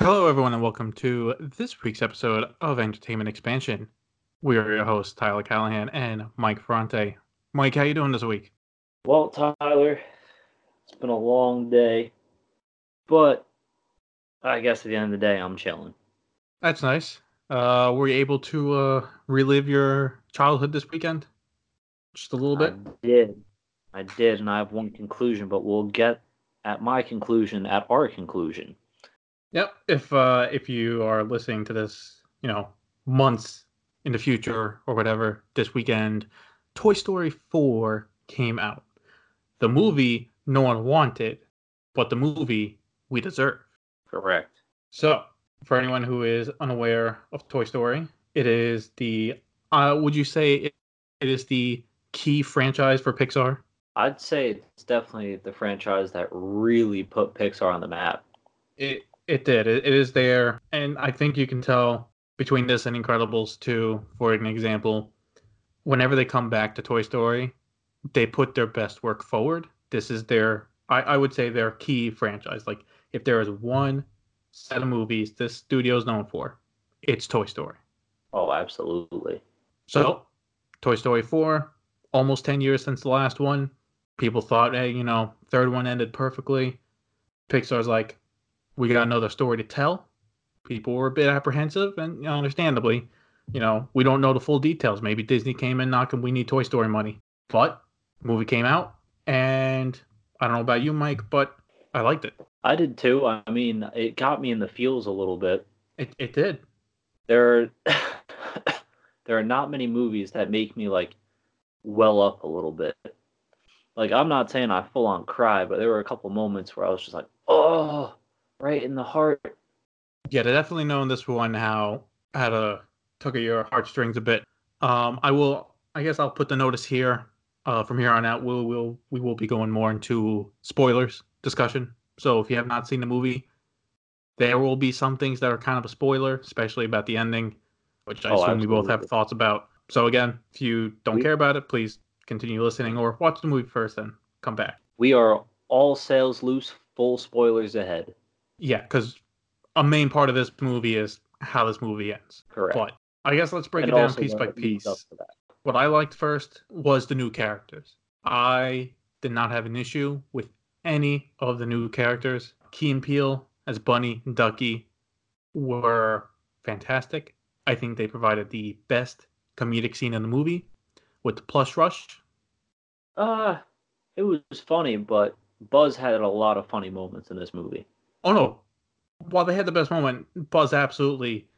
Hello, everyone, and welcome to this week's episode of Entertainment Expansion. We are your hosts, Tyler Callahan and Mike Ferrante. Mike, how you doing this week? Well, Tyler, it's been a long day, but I guess at the end of the day, I'm chilling. That's nice. Uh, were you able to uh, relive your childhood this weekend? Just a little bit. I did. I did, and I have one conclusion, but we'll get at my conclusion at our conclusion. Yep. If uh, if you are listening to this, you know, months in the future or whatever, this weekend, Toy Story 4 came out. The movie no one wanted, but the movie we deserve. Correct. So, for anyone who is unaware of Toy Story, it is the uh, would you say it, it is the key franchise for Pixar? I'd say it's definitely the franchise that really put Pixar on the map. It it did. It, it is there, and I think you can tell between this and Incredibles 2, for an example, whenever they come back to Toy Story, they put their best work forward. This is their, I, I would say, their key franchise. Like, if there is one set of movies this studio is known for, it's Toy Story. Oh, absolutely. So, Toy Story 4, almost 10 years since the last one. People thought, hey, you know, third one ended perfectly. Pixar's like, we got another story to tell. People were a bit apprehensive, and you know, understandably, you know, we don't know the full details. Maybe Disney came in knocking, we need Toy Story money. But movie came out, and I don't know about you, Mike, but I liked it. I did too. I mean, it got me in the feels a little bit. It it did. There are there are not many movies that make me like well up a little bit. Like I'm not saying I full on cry, but there were a couple moments where I was just like, oh, right in the heart. Yeah, they definitely know in this one how how to tug at your heartstrings a bit. Um, I will. I guess I'll put the notice here. Uh, from here on out, we'll we'll we will be going more into spoilers discussion. So if you have not seen the movie, there will be some things that are kind of a spoiler, especially about the ending, which I Oh, assume we both have thoughts about. So again, if you don't We- care about it, please continue listening or watch the movie first and come back. We are all sails loose, full spoilers ahead. Yeah, because a main part of this movie is how this movie ends. Correct. But I guess let's break And it down piece by piece. up to that. What I liked first was the new characters. I did not have an issue with any of the new characters. Key and Peele as Bunny and Ducky were fantastic. I think they provided the best comedic scene in the movie with the plush rush. Uh, it was funny, but Buzz had a lot of funny moments in this movie. Oh no. While they had the best moment, Buzz absolutely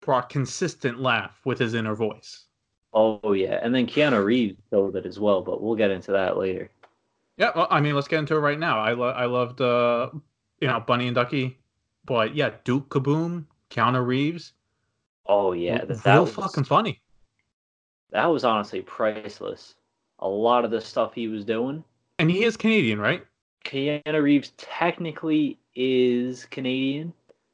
brought consistent laugh with his inner voice. Oh yeah, and then Keanu Reeves showed it as well, but we'll get into that later. Yeah, well, I mean, let's get into it right now. I lo- I loved uh, you know, Bunny and Ducky, but yeah, Duke Kaboom, Keanu Reeves, Oh yeah, that, that reel was fucking funny. that was honestly priceless. A lot of the stuff he was doing. And he is Canadian, right? Keanu Reeves technically is Canadian.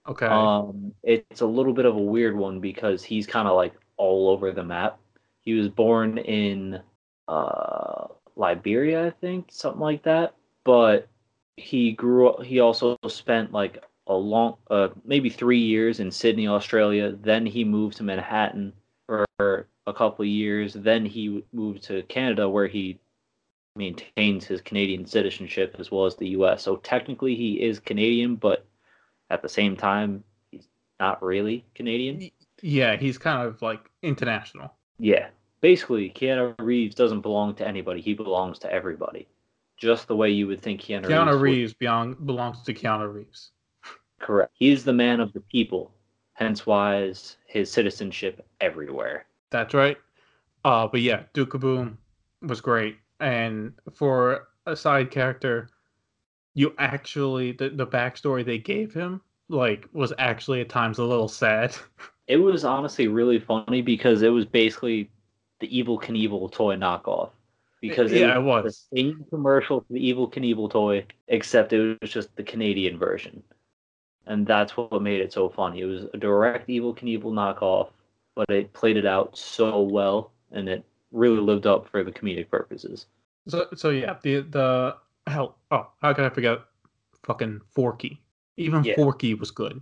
Okay. Um, it's a little bit of a weird one because he's kind of like all over the map. He was born in uh, Liberia, I think, something like that. But he grew up. He also spent like a long, uh, maybe three years in Sydney, Australia. Then he moved to Manhattan for a couple of years. Then he moved to Canada, where he maintains his Canadian citizenship as well as the U.S. So technically, he is Canadian, but at the same time, he's not really Canadian. yeah, he's kind of like international. Yeah, basically, Keanu Reeves doesn't belong to anybody. He belongs to everybody, just the way you would think Keanu, Keanu Reeves. Reeves belongs to Keanu Reeves. Correct. He's the man of the people. Hence, why is his citizenship everywhere. That's right. Uh, but yeah, Duke Kaboom was great, and for a side character, you actually the the backstory they gave him like was actually at times a little sad. It was honestly really funny because it was basically the Evil Knievel toy knockoff. Because Yeah, it it was, was. the same commercial for the Evil Knievel toy, except it was just the Canadian version. And that's what made it so funny. It was a direct Evil Knievel knockoff, but it played it out so well, and it really lived up for the comedic purposes. So so yeah, the the hell oh how could I forget fucking Forky? Even Yeah. Forky was good.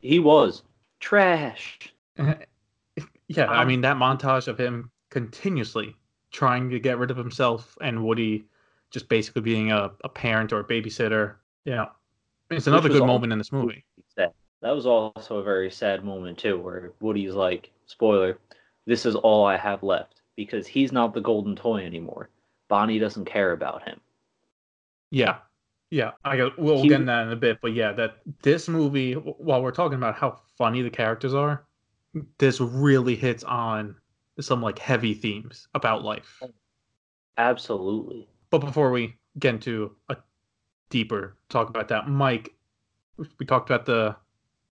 He was trash. Yeah, I Um, mean that montage of him continuously trying to get rid of himself and Woody just basically being a, a parent or a babysitter. Yeah. It's another good moment in this movie. Sad. That was also a very sad moment too, where Woody's like, "Spoiler, this is all I have left because he's not the golden toy anymore. Bonnie doesn't care about him." Yeah. Yeah. I got, we'll He- get into that in a bit, but yeah, that this movie, while we're talking about how funny the characters are, this really hits on some like heavy themes about life. Absolutely. But before we get into a deeper talk about that, Mike, we talked about the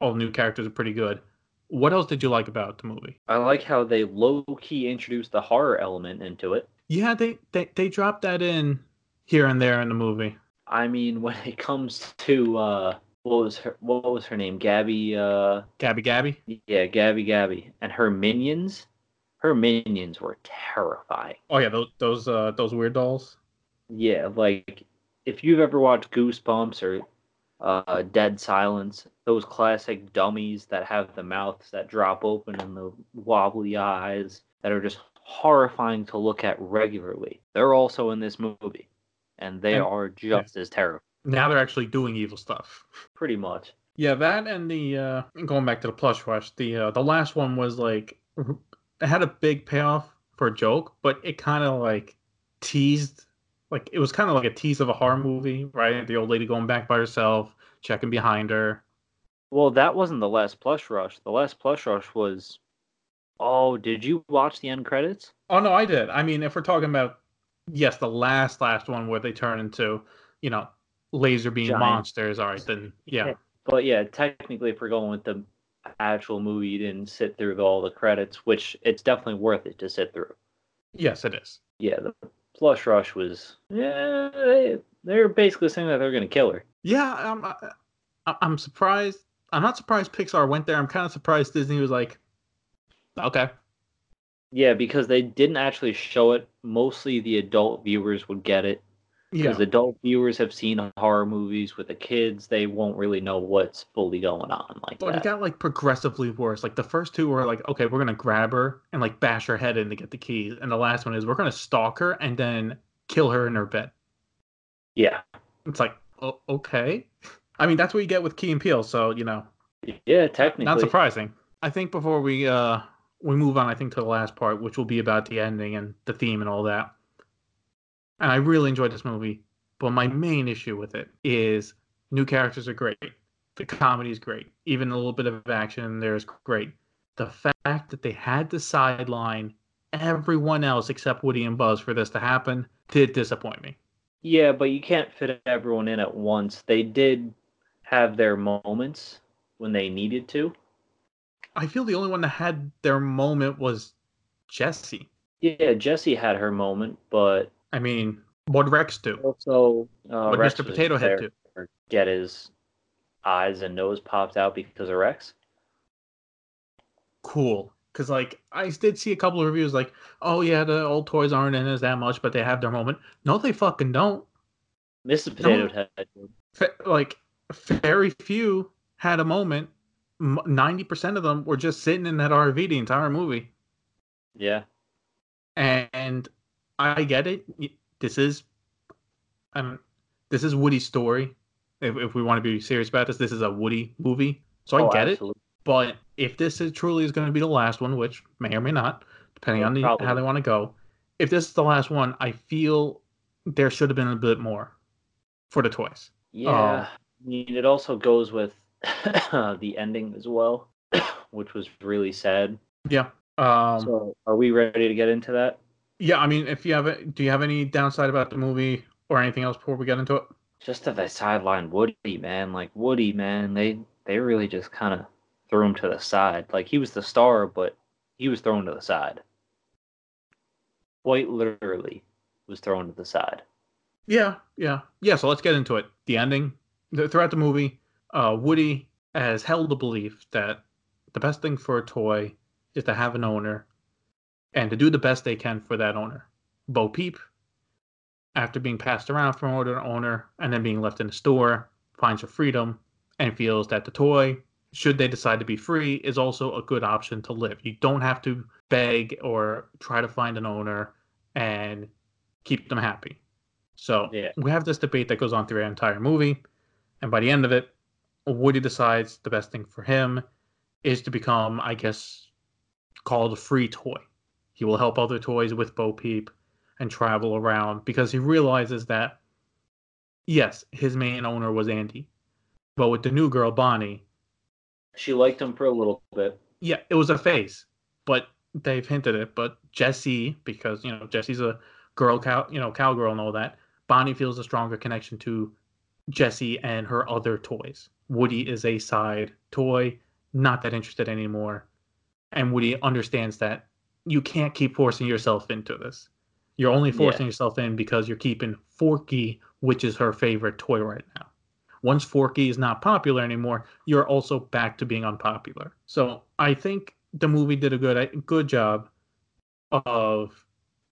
all new characters are pretty good. What else did you like about the movie? I like how they low key introduced the horror element into it. Yeah, they they, they dropped that in here and there in the movie. I mean, when it comes to uh, what was her what was her name? Gabby. Uh, Gabby Gabby. yeah, Gabby Gabby, and her minions. Her minions were terrifying. Oh yeah, those those uh those weird dolls. Yeah, like if you've ever watched Goosebumps or uh, Dead Silence, those classic dummies that have the mouths that drop open and the wobbly eyes that are just horrifying to look at regularly. They're also in this movie, and they And- are just as terrible, Now they're actually doing evil stuff. pretty much. Yeah, that and the uh going back to the plush rush, the uh, the last one was like it had a big payoff for a joke, but it kind of like teased like it was kind of like a tease of a horror movie, right? The old lady going back by herself, checking behind her. Well, that wasn't the last plush rush. The last plush rush was. Oh, did you watch the end credits? Oh no, I did. I mean, if we're talking about yes, the last last one where they turn into, you know, laser beam Giant. monsters, all right, then yeah. But yeah, technically, if we're going with the actual movie, you didn't sit through all the credits, which it's definitely worth it to sit through. Yes, it is. Yeah, the Plush Rush was. Yeah, they, they're basically saying that they're going to kill her. Yeah, I'm I, I'm surprised. I'm not surprised Pixar went there. I'm kind of surprised Disney was like, okay. Yeah, because they didn't actually show it. Mostly the adult viewers would get it. Yeah. Because adult viewers have seen horror movies with the kids, they won't really know what's fully going on like But it got like progressively worse. Like the first two were like, okay, we're gonna grab her and like bash her head in to get the keys, and the last one is we're gonna stalk her and then kill her in her bed. Yeah, It's like, o- okay. I mean, that's what you get with Key and Peele, so you know, yeah, technically. not surprising. I think before we uh we move on, I think to the last part, which will be about the ending and the theme and all that. And I really enjoyed this movie, but my main issue with it is new characters are great. The comedy is great. Even a little bit of action there is great. The fact that they had to sideline everyone else except Woody and Buzz for this to happen did disappoint me. Yeah, but you can't fit everyone in at once. They did have their moments when they needed to. I feel the only one that had their moment was Jessie. Yeah, Jessie had her moment, but I mean, what Rex do? also uh, What Rex Mr. Potato Head do? Get his eyes and nose popped out because of Rex. cool because like i did see a couple of reviews like oh yeah the old toys aren't in as that much but they have their moment no they fucking don't Mr. Potato Head. Fa- like very few had a moment 90% of them were just sitting in that rv the entire movie Yeah. and i get it this is um this is woody's story if, if we want to be serious about this this is a woody movie so i Oh, get it. But if this is truly is going to be the last one, which may or may not, depending on the, how they want to go, if this is the last one, I feel there should have been a bit more for the toys. Yeah. I mean, it also goes with the ending as well, which was really sad. Yeah. Um, so, are we ready to get into that? Yeah. I mean, if you have, a, do you have any downside about the movie or anything else before we get into it? Just that they sidelined Woody, man. Like Woody, man, they they really just kind of threw him to the side. Like he was the star, but he was thrown to the side. Quite literally, was thrown to the side. Yeah, yeah, yeah. So let's get into it. The ending throughout the movie, uh, Woody has held the belief that the best thing for a toy is to have an owner, and to do the best they can for that owner. Bo Peep, after being passed around from owner to owner and then being left in the store, finds her freedom and feels that the toy, should they decide to be free, is also a good option to live. You don't have to beg or try to find an owner and keep them happy. So Yeah. we have this debate that goes on through the entire movie, and by the end of it, Woody decides the best thing for him is to become, I guess, called a free toy. He will help other toys with Bo Peep and travel around because he realizes that, yes, his main owner was Andy, but with the new girl Bonnie, She liked him for a little bit. yeah, it was a phase, but they've hinted it. But Jessie, because you know Jessie's a girl cow, you know cowgirl and all that. Bonnie feels a stronger connection to Jessie and her other toys. Woody is a side toy, not that interested anymore, and Woody understands that you can't keep forcing yourself into this. You're only Yeah. forcing yourself in because you're keeping Forky, which is her favorite toy right now. Once Forky is not popular anymore, you're also back to being unpopular. So I think the movie did a good good job of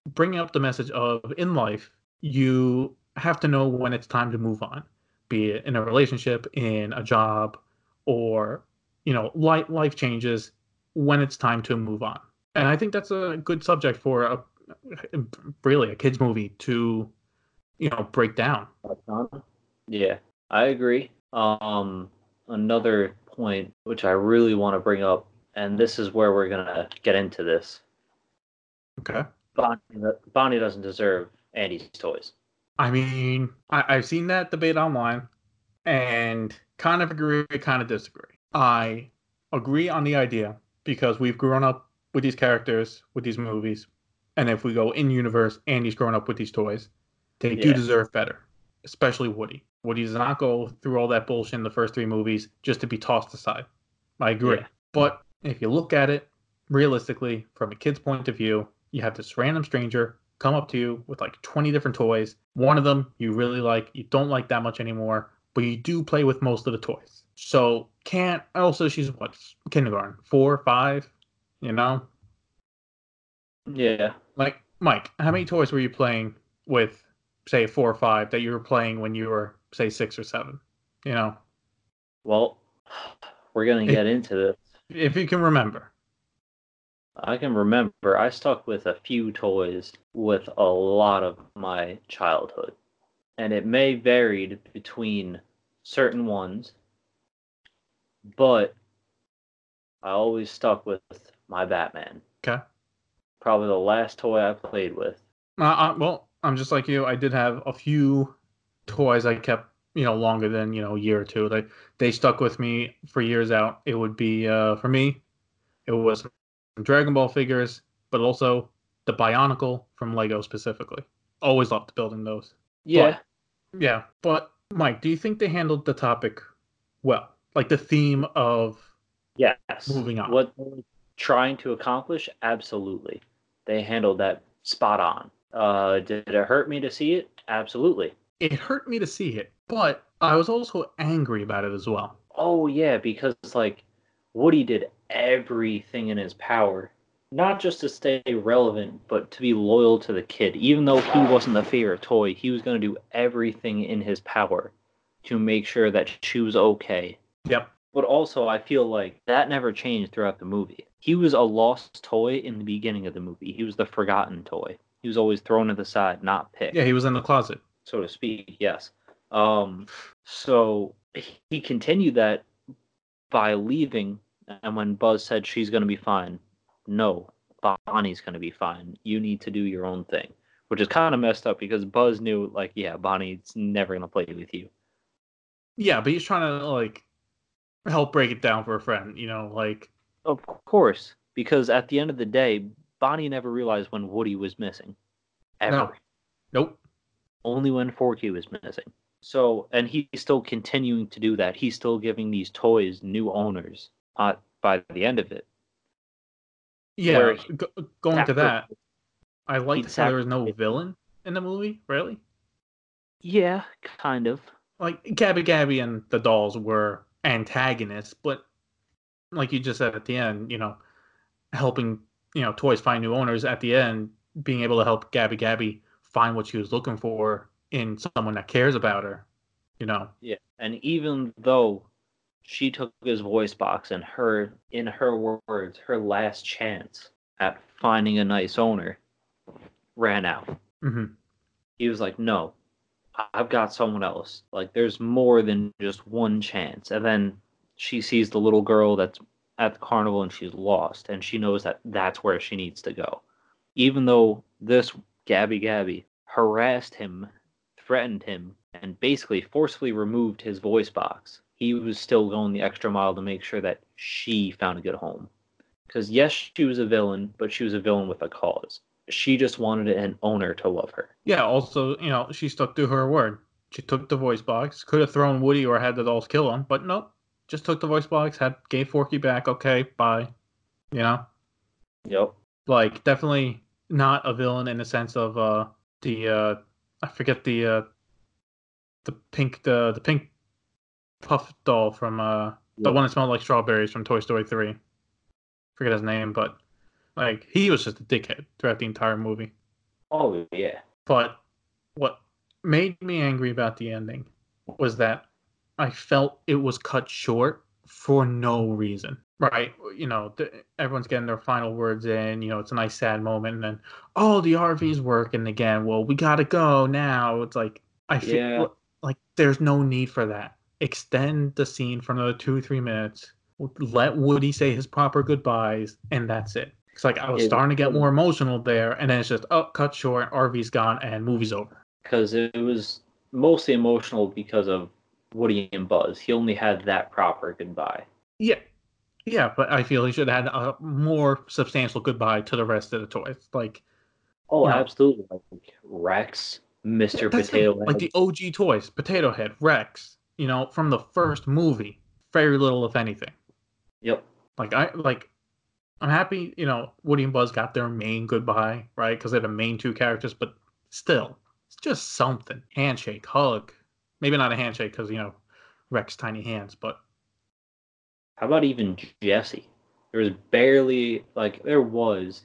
bringing up the message of in life you have to know when it's time to move on, be it in a relationship, in a job, or you know life life changes when it's time to move on. And I think that's a good subject for a really a kids movie to you know break down. Yeah, I agree. Um, another point which I really want to bring up, and this is where we're gonna get into this. Okay. Bonnie, Bonnie doesn't deserve Andy's toys. I mean, I, I've seen that debate online and kind of agree, kind of disagree. I agree on the idea because we've grown up with these characters, with these movies. And if we go in universe, Andy's grown up with these toys. They do deserve better, especially Woody. Woody does not go through all that bullshit in the first three movies just to be tossed aside. I agree. Yeah. But if you look at it realistically, from a kid's point of view, you have this random stranger come up to you with like 20 different toys. One of them you really like, you don't like that much anymore, but you do play with most of the toys. So can't also she's what kindergarten, four, five, you know? Yeah, Like Mike, how many toys were you playing with, say four or five that you were playing when you were say six or seven? You know, well, we're gonna It- get into this. if you can remember. I can remember I stuck with a few toys with a lot of my childhood. And it may varied between certain ones, but I always stuck with my Batman. Okay. Probably the last toy I played with. Uh, uh, well, I'm just like you. I did have a few toys I kept, you know, longer than you know a year or two. They they stuck with me for years out. It would be uh, for me, it was Dragon Ball figures, but also the Bionicle from Lego specifically. Always loved building those. Yeah. Yeah, but Mike, do you think they handled the topic well? Like the theme of yes. moving on. What trying to accomplish? Absolutely. They handled that spot on. Uh, did it hurt me to see it? Absolutely. it hurt me to see it, but I was also angry about it as well. Oh yeah, because like Woody did everything in his power, not just to stay relevant, but to be loyal to the kid. Even though he wasn't the favorite toy, he was going to do everything in his power to make sure that she was okay. Yep. But also, I feel like that never changed throughout the movie. He was a lost toy in the beginning of the movie. He was the forgotten toy. He was always thrown to the side, not picked Yeah, he was in the closet. so to speak. Yes. Um, so he continued that by leaving, and when Buzz said she's going to be fine, no, Bonnie's going to be fine. You need to do your own thing, which is kind of messed up because Buzz knew, like, yeah, Bonnie's never going to play with you. Yeah, but he's trying to like help break it down for a friend, you know, like Of course, because at the end of the day, Bonnie never realized when Woody was missing, ever. No. nope. only when Forky was missing. So, and he's still continuing to do that. He's still giving these toys new owners uh, by the end of it. Yeah, go, going to that, I liked he'd how there was no villain in the movie, really. Yeah, kind of. Like Gabby Gabby and the dolls were antagonists, but like you just said at the end, you know, helping, you know, toys find new owners at the end, being able to help Gabby Gabby find what she was looking for in someone that cares about her, you know. Yeah. And even though she took his voice box and her, in her words, her last chance at finding a nice owner ran out. hmm He was like, "No, I've got someone else. Like, there's more than just one chance." And then she sees the little girl that's at the carnival and she's lost, and she knows that that's where she needs to go. Even though this Gabby Gabby harassed him, threatened him, and basically forcefully removed his voice box, he was still going the extra mile to make sure that she found a good home. Because yes, she was a villain, but she was a villain with a cause. She just wanted an owner to love her. Yeah. Also, you know, she stuck to her word. She took the voice box. Could have thrown Woody or had the dolls kill him, but nope. Just took the voice box. Had gave Forky back. Okay, bye. You know, Yep. like definitely not a villain in the sense of uh the uh I forget the uh the pink the the pink puff doll from uh the one that smelled like strawberries from Toy Story 3. Forget his name, but like he was just a dickhead throughout the entire movie. Oh yeah. But what made me angry about the ending was that I felt it was cut short for no reason. Right? You know, the, everyone's getting their final words in. You know, it's a nice sad moment, and then oh, the RV's working again. Well, we gotta go now. It's like I feel Yeah. like there's no need for that. Extend the scene for another two, three minutes. Let Woody say his proper goodbyes, and that's it. It's like I was Yeah, starting to get more emotional there, and then it's just oh, cut short. RV's gone, and movie's over. Because it was mostly emotional because of Woody and Buzz. He only had that proper goodbye. Yeah, yeah, but I feel he should have had a more substantial goodbye to the rest of the toys. Like Oh, absolutely. Like Rex, Mr. that's the thing, Potato like the OG toys, Potato Head, Rex. You know, from the first movie, very little, if anything. Yep. Like I like, I'm happy. You know, Woody and Buzz got their main goodbye, right? Because they're the main two characters. But still, it's just something. Handshake, hug. Maybe not a handshake because you know, Rex tiny hands, but How about even Jessie? There was barely like there was.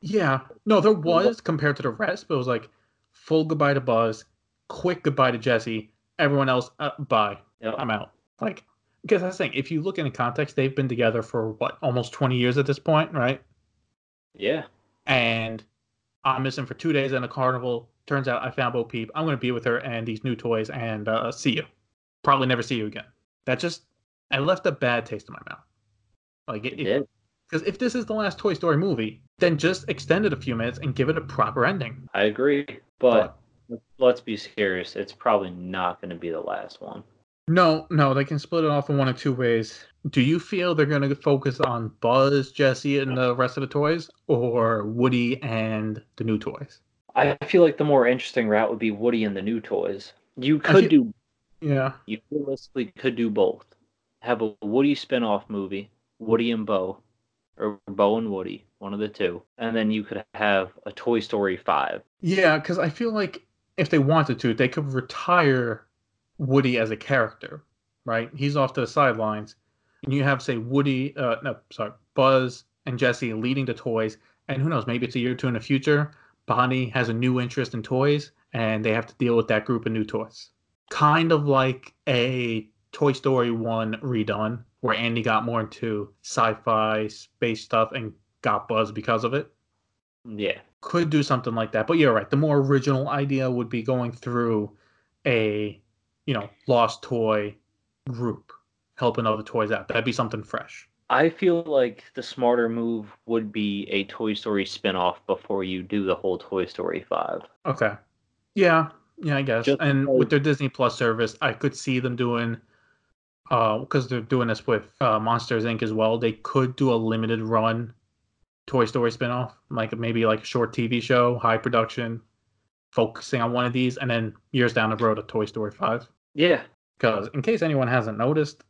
Yeah. No, there was compared to the rest, but it was like full goodbye to Buzz, quick goodbye to Jessie, everyone else, uh, bye. Yep. I'm out. Like, because that's the thing. If you look in the context, they've been together for what, almost 20 years at this point, right? Yeah. And I'm missing for two days in a carnival. Turns out I found Bo Peep. I'm going to be with her and these new toys and uh, see you. Probably never see you again. That just, I left a bad taste in my mouth. Like, It it, did. because if this is the last Toy Story movie, then just extend it a few minutes and give it a proper ending. I agree. But let's be serious. It's probably not going to be the last one. No, no, they can split it off in one of two ways. Do you feel they're going to focus on Buzz, Jessie, and the rest of the toys, or Woody and the new toys? I feel like the more interesting route would be Woody and the new toys. You could feel- do Yeah, you realistically could do both. Have a Woody spin-off movie, Woody and Bo, or Bo and Woody, one of the two. And then you could have a Toy Story 5. yeah, because I feel like if they wanted to, they could retire Woody as a character, right? He's off to the sidelines, and you have say Woody, uh, no, sorry, Buzz and Jessie leading the toys, and who knows, maybe it's a year or two in the future. Bonnie has a new interest in toys, and they have to deal with that group of new toys. Kind of like a Toy Story 1 redone, where Andy got more into sci fi, space stuff, and got Buzz because of it Yeah. could do something like that. But you're right. The more original idea would be going through a, you know, lost toy group, helping other toys out. That'd be something fresh. I feel like the smarter move would be a Toy Story spin-off before you do the whole Toy Story 5. Okay. Yeah. Yeah, I guess. Just and because- with their Disney Plus service, I could see them doing, uh, because they're doing this with uh, Monsters Inc. as well. They could do a limited run Toy Story spinoff, like maybe like a short TV show, high production, focusing on one of these, and then years down the road, a Toy Story 5. Yeah. Because, in case anyone hasn't noticed,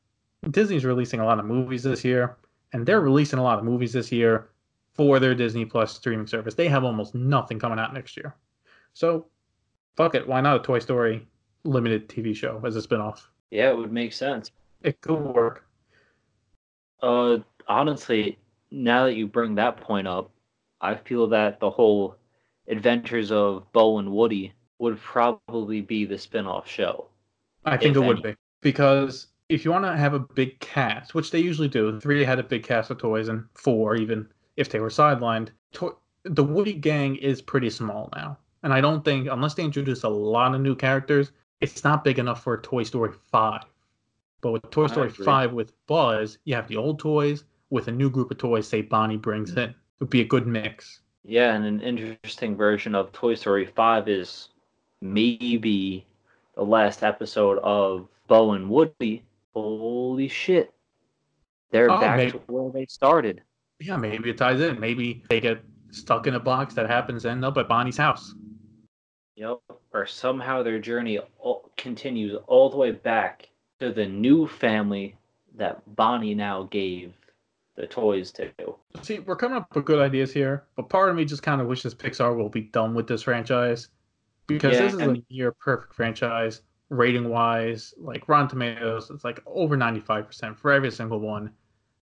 Disney's releasing a lot of movies this year, and they're releasing a lot of movies this year for their Disney Plus streaming service. They have almost nothing coming out next year. So, fuck it. Why not a Toy Story limited TV show as a spinoff? Yeah, it would make sense. It could work. Uh, honestly, now that you bring that point up, I feel that the whole Adventures of Bo and Woody would probably be the spin-off show. I think it would be. Because if you want to have a big cast, which they usually do, three had a big cast of toys, and four even if they were sidelined. To- the Woody gang is pretty small now, and I don't think unless they introduce a lot of new characters, it's not big enough for a Toy Story five. But with Toy Story five with Buzz, you have the old toys with a new group of toys. Say Bonnie brings mm. in, it would be a good mix. Yeah, and an interesting version of Toy Story 5 is maybe the last episode of Bo and Woody. Holy shit. They're Oh, back maybe- to where they started. Yeah, maybe it ties in. Maybe they get stuck in a box that happens to end up at Bonnie's house. Yep. Or somehow their journey all, continues all the way back to the new family that Bonnie now gave the toys to. See, we're coming up with good ideas here, but part of me just kind of wishes Pixar will be done with this franchise because Yeah, this is a near perfect franchise, rating wise. Like Rotten Tomatoes, it's like over ninety five percent for every single one.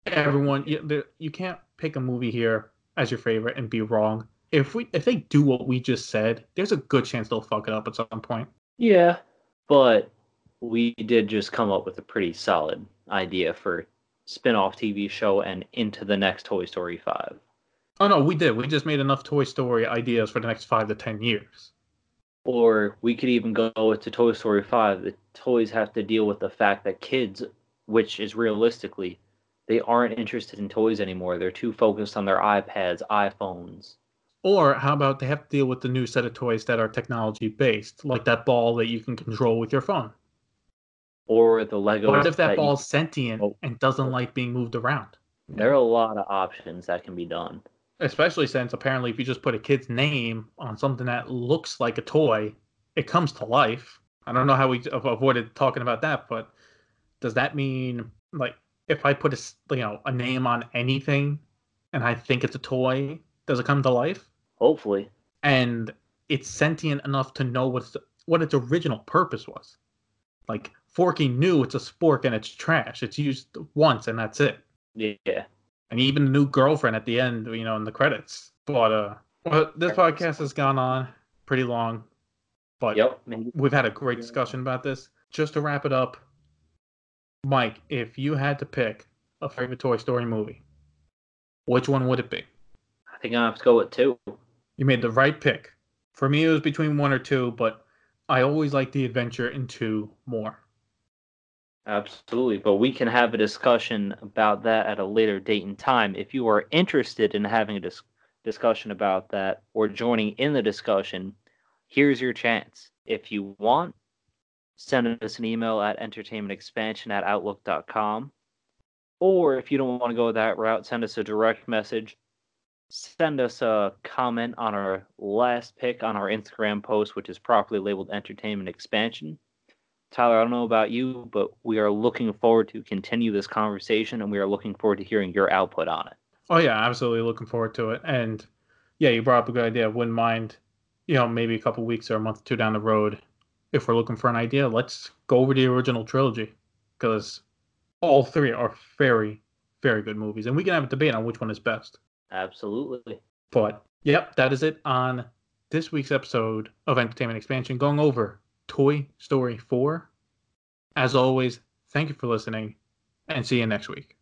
Everyone, you, there- you can't pick a movie here as your favorite and be wrong. If we if they do what we just said, there's a good chance they'll fuck it up at some point. Yeah, but we did just come up with a pretty solid idea for spin-off TV show and into the next Toy Story 5. Oh no, we did. We just made enough Toy Story ideas for the next five to ten years. Or we could even go with to Toy Story 5. The toys have to deal with the fact that kids, which is realistically, they aren't interested in toys anymore. They're too focused on their iPads, iPhones. Or how about they have to deal with the new set of toys that are technology based, like that ball that you can control with your phone. Or the Lego. What if that you- ball's sentient Oh. and doesn't like being moved around? There are a lot of options that can be done. Especially since apparently if you just put a kid's name on something that looks like a toy, it comes to life. I don't know how we avoided talking about that, but does that mean like if I put a you know a name on anything and I think it's a toy, does it come to life? Hopefully. and it's sentient enough to know what's what its original purpose was. Like Forky knew it's a spork and it's trash. It's used once and that's it. Yeah. And even the new girlfriend at the end, you know, in the credits. But uh, well, this podcast has gone on pretty long, but Yep. We've had a great discussion about this. Just to wrap it up, Mike, if you had to pick a favorite Toy Story movie, which one would it be? I think I have to go with two. You made the right pick. For me, it was between one or two, but I always like the adventure in two more. Absolutely, but we can have a discussion about that at a later date and time. If you are interested in having a dis- discussion about that or joining in the discussion, here's your chance. If you want, send us an email at entertainmentexpansion at outlook.com. Or if you don't want to go that route, send us a direct message. Send us a comment on our last pick on our Instagram post, which is properly labeled Entertainment Expansion. Tyler, I don't know about you, but we are looking forward to continue this conversation and we are looking forward to hearing your output on it. Oh yeah, absolutely looking forward to it. And yeah, you brought up a good idea. Wouldn't mind, you know, maybe a couple weeks or a month or two down the road, if we're looking for an idea, let's go over the original trilogy because all three are very, very good movies, and we can have a debate on which one is best. Absolutely. But yep, that is it on this week's episode of Entertainment Expansion, going over Toy Story 4. As always, thank you for listening and see you next week.